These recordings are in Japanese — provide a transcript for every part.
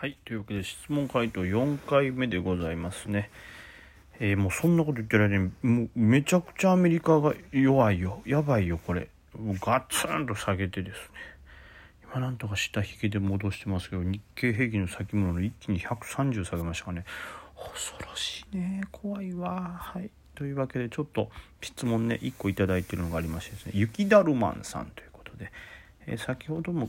はい。というわけで、質問回答4回目でございますね。えーもうそんなこと言ってる間に、もうめちゃくちゃアメリカが弱いよ。やばいよ、これ。もうガツンと下げてですね。今なんとか下引きで戻してますけど、日経平均の先物の一気に130下げましたかね。恐ろしいね。怖いわ。はい。というわけで、ちょっと質問ね、1個いただいてるのがありましてですね。雪だるまんさんということで、えー先ほども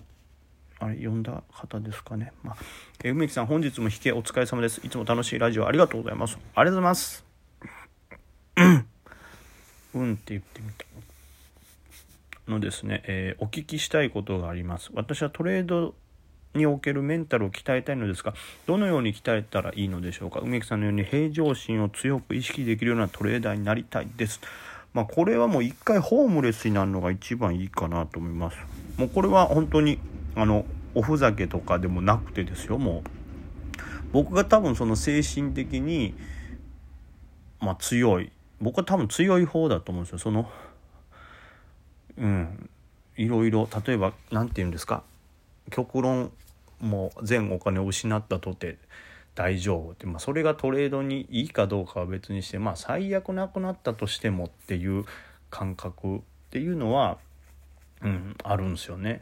あれ読んだ方ですかね。まあ、え梅木さん本日も引けお疲れ様です。いつも楽しいラジオありがとうございます。ありがとうございます。うんって言ってみた。のですね、えーお聞きしたいことがあります。私はトレードにおけるメンタルを鍛えたいのですが、どのように鍛えたらいいのでしょうか。梅木さんのように平常心を強く意識できるようなトレーダーになりたいです。まあ、これはもう一回ホームレスになるのが一番いいかなと思います。もうこれは本当にあのおふざけとかでもなくてですよもう。僕が多分その精神的にまあ強い。僕は多分強い方だと思うんですよ。そのうん。いろいろ例えば何て言うんですか。極論もう全お金を失ったとて大丈夫って、まあ、それがトレードにいいかどうかは別にしてまあ最悪なくなったとしてもっていう感覚っていうのは、うん、あるんですよね。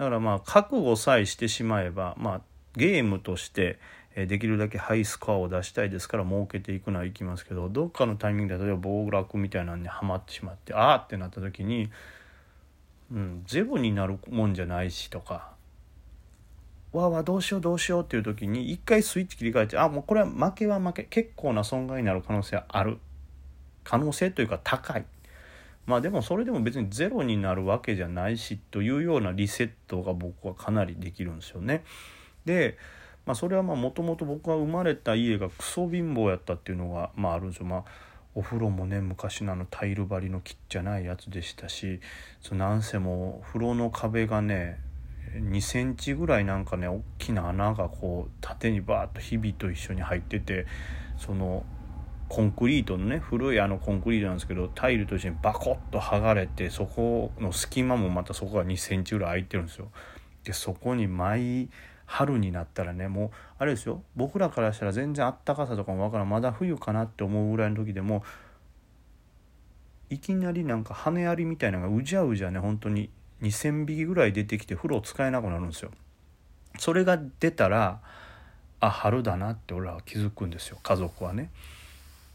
だからまあ覚悟さえしてしまえば、まあ、ゲームとしてできるだけハイスコアを出したいですから儲けていくのはいきますけどどっかのタイミングで例えば暴落みたいなのにはまってしまってあーってなった時に、うん、ゼロになるもんじゃないしとかわあわあどうしようどうしようっていう時に一回スイッチ切り替えてあもうこれは負けは負け結構な損害になる可能性はある。可能性というか高い。まあでもそれでも別にゼロになるわけじゃないしというようなリセットが僕はかなりできるんですよね。で、まあ、それはもともと僕は生まれた家がクソ貧乏やったっていうのが、まあ、あるんですよ。まあお風呂もね昔のあのタイル張りのちっちゃないやつでしたしそなんせも風呂の壁がね2センチぐらいなんかね大きな穴がこう縦にバーッとひびと一緒に入っててそのコンクリートのね古いあのコンクリートなんですけどタイルと一緒にバコッと剥がれてそこの隙間もまたそこが2センチぐらい空いてるんですよ。でそこに毎春になったらねもうあれですよ僕らからしたら全然あったかさとかもわからんまだ冬かなって思うぐらいの時でもいきなりなんか羽アリみたいなのがうじゃうじゃね本当に2,000匹ぐらい出てきて風呂使えなくなるんですよ。それが出たらあ春だなって俺らは気づくんですよ家族はね。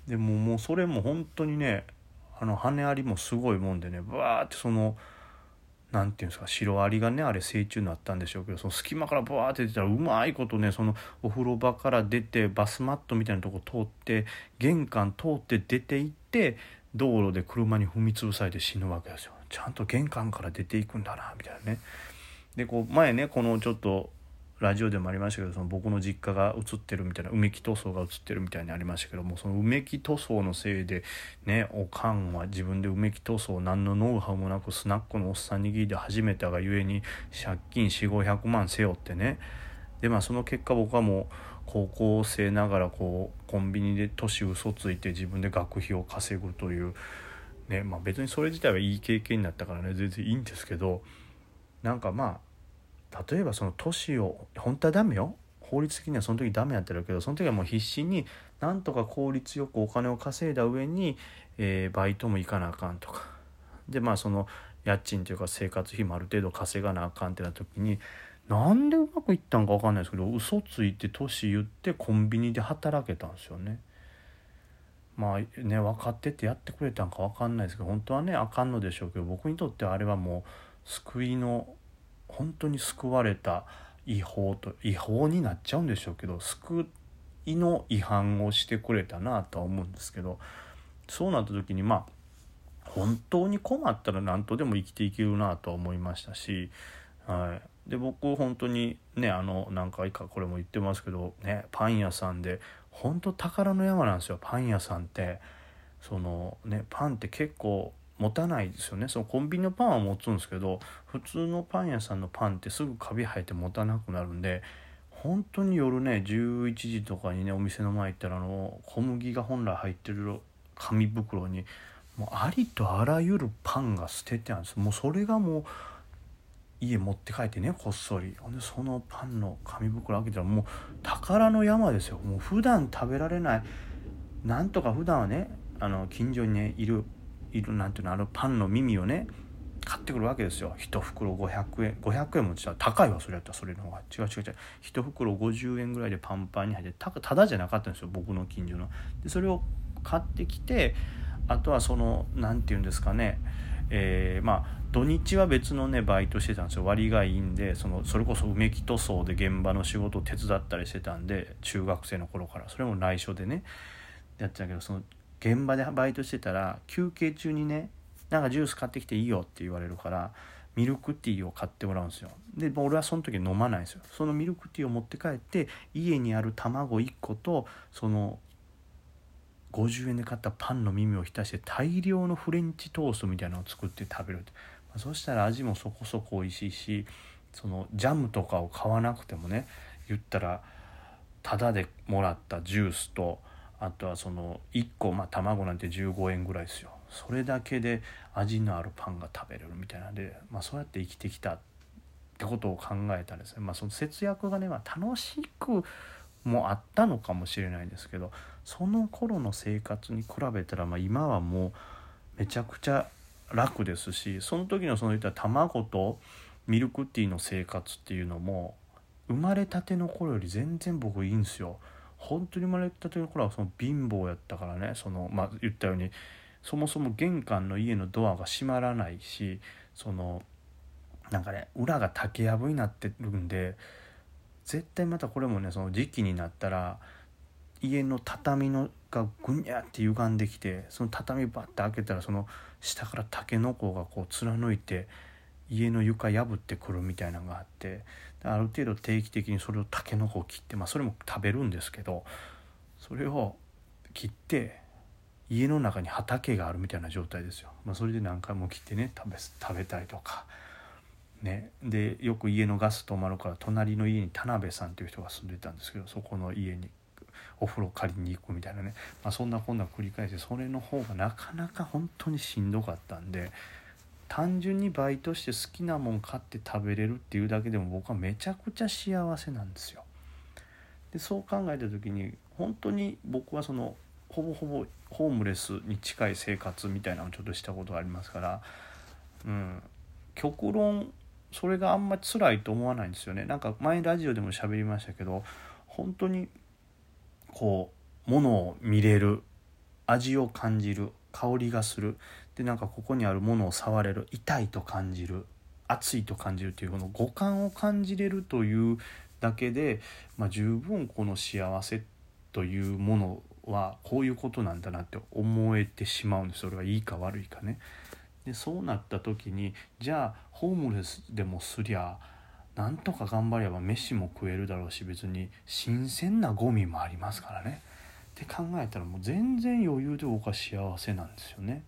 でももうそれも本当にねあの羽アリもすごいもんでねバーってそのなんていうんですかシロアリがねあれ成虫になったんでしょうけどその隙間からバーって出たらうまいことねそのお風呂場から出てバスマットみたいなとこ通って玄関通って出て行って道路で車に踏み潰されて死ぬわけですよ。ちゃんと玄関から出ていくんだなみたいなね。でこう前ねこのちょっとラジオでもありましたけどその僕の実家が映ってるみたいな梅木塗装が映ってるみたいにありましたけどもその梅木塗装のせいでねおかんは自分で梅木塗装何のノウハウもなくスナックのおっさん握りで始めたがゆえに借金4500万背負ってね。でまあその結果僕はもう高校生ながらこうコンビニで年嘘ついて自分で学費を稼ぐというねまあ別にそれ自体はいい経験になったからね全然いいんですけどなんかまあ例えばその都市を本当はダメよ法律的にはその時ダメやってるけどその時はもう必死になんとか効率よくお金を稼いだ上に、えーバイトも行かなあかんとかでまあその家賃というか生活費もある程度稼がなあかんってなった時になんでうまくいったんか分かんないですけど嘘ついて年言ってコンビニで働けたんですよね。まあね分かっててやってくれたんか分かんないですけど本当はねあかんのでしょうけど僕にとってはあれはもう救いの本当に救われた違法と違法になっちゃうんでしょうけど救いの違反をしてくれたなとは思うんですけどそうなった時にまあ本当に困ったら何とでも生きていけるなと思いましたし、はい、で僕本当にねあの何回かこれも言ってますけどねパン屋さんで本当宝の山なんですよパン屋さんって。そのねパンって結構持たないですよね。そのコンビニのパンは持つんですけど普通のパン屋さんのパンってすぐカビ生えて持たなくなるんで本当に夜ね11時とかにねお店の前行ったらあの小麦が本来入ってる紙袋にもうありとあらゆるパンが捨ててあるんです。もうそれがもう家持って帰ってねこっそり。ほんでそのパンの紙袋開けたらもう宝の山ですよ。もう普段食べられないなんとか普段はねあの近所にねいるいるなんていうのあのパンの耳をね買ってくるわけですよ。1袋500円。500円もしたら高いわそれやったらそれの方が。違う違う違う。1袋50円ぐらいでパンパンに入ってたただじゃなかったんですよ僕の近所の。でそれを買ってきてあとはその何て言うんですかねえー、まあ土日は別のねバイトしてたんですよ。割がいいんでそのそれこそ梅木塗装で現場の仕事を手伝ったりしてたんで中学生の頃から。それも内緒でねやってたけどその現場でバイトしてたら休憩中にねなんかジュース買ってきていいよって言われるからミルクティーを買ってもらうんですよ。で俺はその時飲まないんですよ。そのミルクティーを持って帰って家にある卵1個とその50円で買ったパンの耳を浸して大量のフレンチトーストみたいなのを作って食べる、まあ、そしたら味もそこそこ美味しいしそのジャムとかを買わなくてもね言ったらタダでもらったジュースとあとはその1個、まあ、卵なんて15円ぐらいですよそれだけで味のあるパンが食べれるみたいなんで、まあ、そうやって生きてきたってことを考えたらですね、まあ、その節約がね、まあ、楽しくもあったのかもしれないんですけどその頃の生活に比べたら、まあ、今はもうめちゃくちゃ楽ですしその時のその言った卵とミルクティーの生活っていうのも生まれたての頃より全然僕いいんですよ。本当に生まれたての頃はその貧乏やったからねそのまあ言ったようにそもそも玄関の家のドアが閉まらないしそのなんかね裏が竹やぶになってるんで絶対またこれもねその時期になったら家の畳のがぐにゃって歪んできてその畳バッて開けたらその下からタケノコがこう貫いて家の床破ってくるみたいなのがあってある程度定期的にそれをタケノコを切ってまあそれも食べるんですけどそれを切って家の中に畑があるみたいな状態ですよ、まあ、それで何回も切ってね食べ食べたりとか。ね、でよく家のガス止まるから隣の家に田辺さんっていう人が住んでたんですけどそこの家にお風呂借りに行くみたいなね、まあ、そんなこんな繰り返してそれの方がなかなか本当にしんどかったんで単純にバイトして好きなもん買って食べれるっていうだけでも僕はめちゃくちゃ幸せなんですよ。でそう考えた時に本当に僕はそのほぼほぼホームレスに近い生活みたいなのをちょっとしたことがありますから、うん、極論それがあんま辛いと思わないんですよねなんか前ラジオでも喋りましたけど本当にこう物を見れる味を感じる香りがする。でなんかここにあるものを触れる。痛いと感じる。熱いと感じるというこの五感を感じれるというだけで、まあ、十分この幸せというものはこういうことなんだなって思えてしまうんです。それはいいか悪いかね。でそうなった時にじゃあホームレスでもすりゃなんとか頑張れば飯も食えるだろうし別に新鮮なゴミもありますからね。って考えたらもう全然余裕で僕は幸せなんですよね。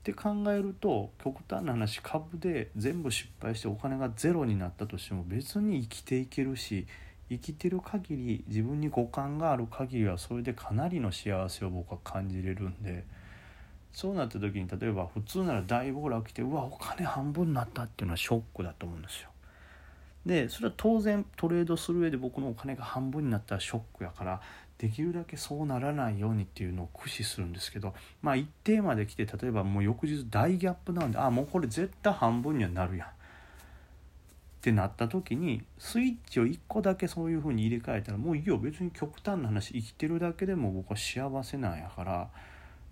って考えると極端な話株で全部失敗してお金がゼロになったとしても別に生きていけるし生きてる限り自分に五感がある限りはそれでかなりの幸せを僕は感じれるんでそうなった時に例えば普通なら大暴落来てうわお金半分になったっていうのはショックだと思うんですよ。でそれは当然トレードする上で僕のお金が半分になったらショックやからできるだけそうならないようにっていうのを駆使するんですけどまあ一定まで来て例えばもう翌日大ギャップなんであもうこれ絶対半分にはなるやん。ってなった時にスイッチを1個だけそういう風に入れ替えたらもういいよ別に極端な話生きてるだけでも僕は幸せなんやから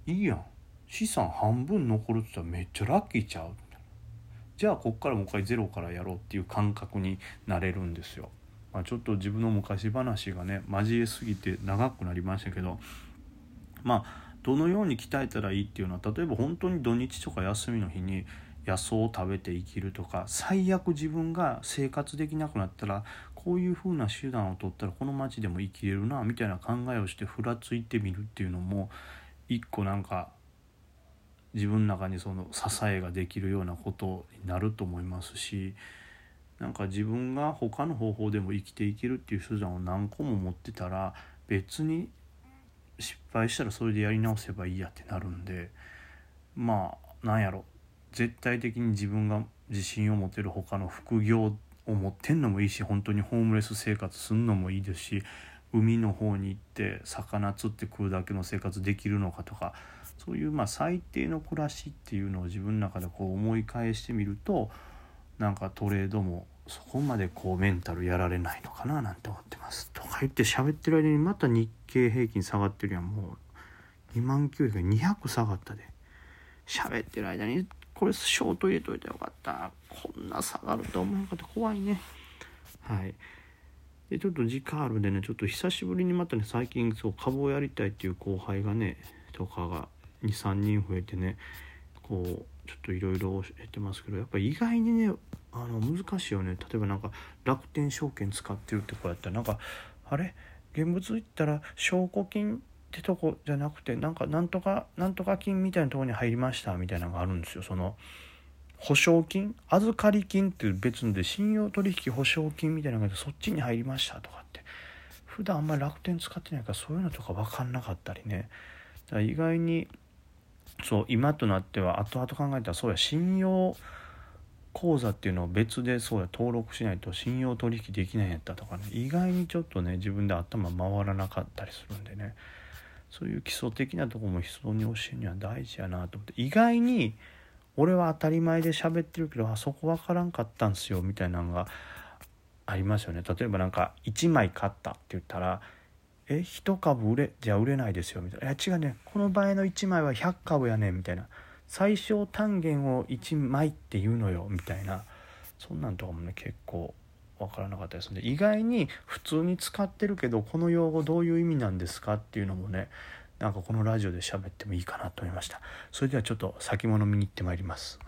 いいやん。資産半分残るって言ったらめっちゃラッキーちゃう。じゃあこっからもう一回ゼロからやろうっていう感覚になれるんですよ。まあ、ちょっと自分の昔話がね交えすぎて長くなりましたけどまあどのように鍛えたらいいっていうのは例えば本当に土日とか休みの日に野草を食べて生きるとか最悪自分が生活できなくなったらこういう風な手段を取ったらこの町でも生きれるなみたいな考えをしてふらついてみるっていうのも一個なんか自分の中にその支えができるようなことになると思いますしなんか自分が他の方法でも生きていけるっていう手段を何個も持ってたら別に失敗したらそれでやり直せばいいやってなるんでまあなんやろ。絶対的に自分が自信を持てる他の副業を持ってんのもいいし本当にホームレス生活すんのもいいですし海の方に行って魚釣って食うだけの生活できるのかとかそういうまあ最低の暮らしっていうのを自分の中でこう思い返してみるとなんかトレードもそこまでこうメンタルやられないのかななんて思ってます。とか言って喋ってる間にまた日経平均下がってるやん。もう2万9が200下がったで。喋ってる間にこれショート入れといてよかったこんな下がると思うかって怖いね。はい。でちょっと時間あるんでねちょっと久しぶりにまたね最近そう株をやりたいっていう後輩がねとかが23人増えてねこうちょっといろいろ教えてますけどやっぱ意外にねあの難しいよね。例えばなんか楽天証券使ってるってこうやったらなんかあれ？現物行ったら証拠金ってとこじゃなくてなんかなんとかなんとか金みたいなとこに入りましたみたいなのがあるんですよ。その保証金？預かり金っていう別ので信用取引保証金みたいなのがそっちに入りましたとかって。普段あんまり楽天使ってないからそういうのとか分かんなかったりね。だから意外にそう今となっては後々考えたらそうや。信用口座っていうのを別でそうや登録しないと信用取引できないんやったとかね。意外にちょっとね自分で頭回らなかったりするんでね。そういう基礎的なとこも人に教えるには大事やなと思って。意外に俺は当たり前で喋ってるけどあそこ分からんかったんすよみたいなのがありますよね。例えばなんか1枚買ったって言ったらえ1株売れじゃあ売れないですよみたいな「いや違うね。この場合の1枚は100株やねん」みたいな。最小単元を1枚って言うのよみたいな。そんなんとかもね結構分からなかったですので意外に普通に使ってるけどこの用語どういう意味なんですかっていうのもねなんかこのラジオで喋ってもいいかなと思いました。それではちょっと先物見に行ってまいります。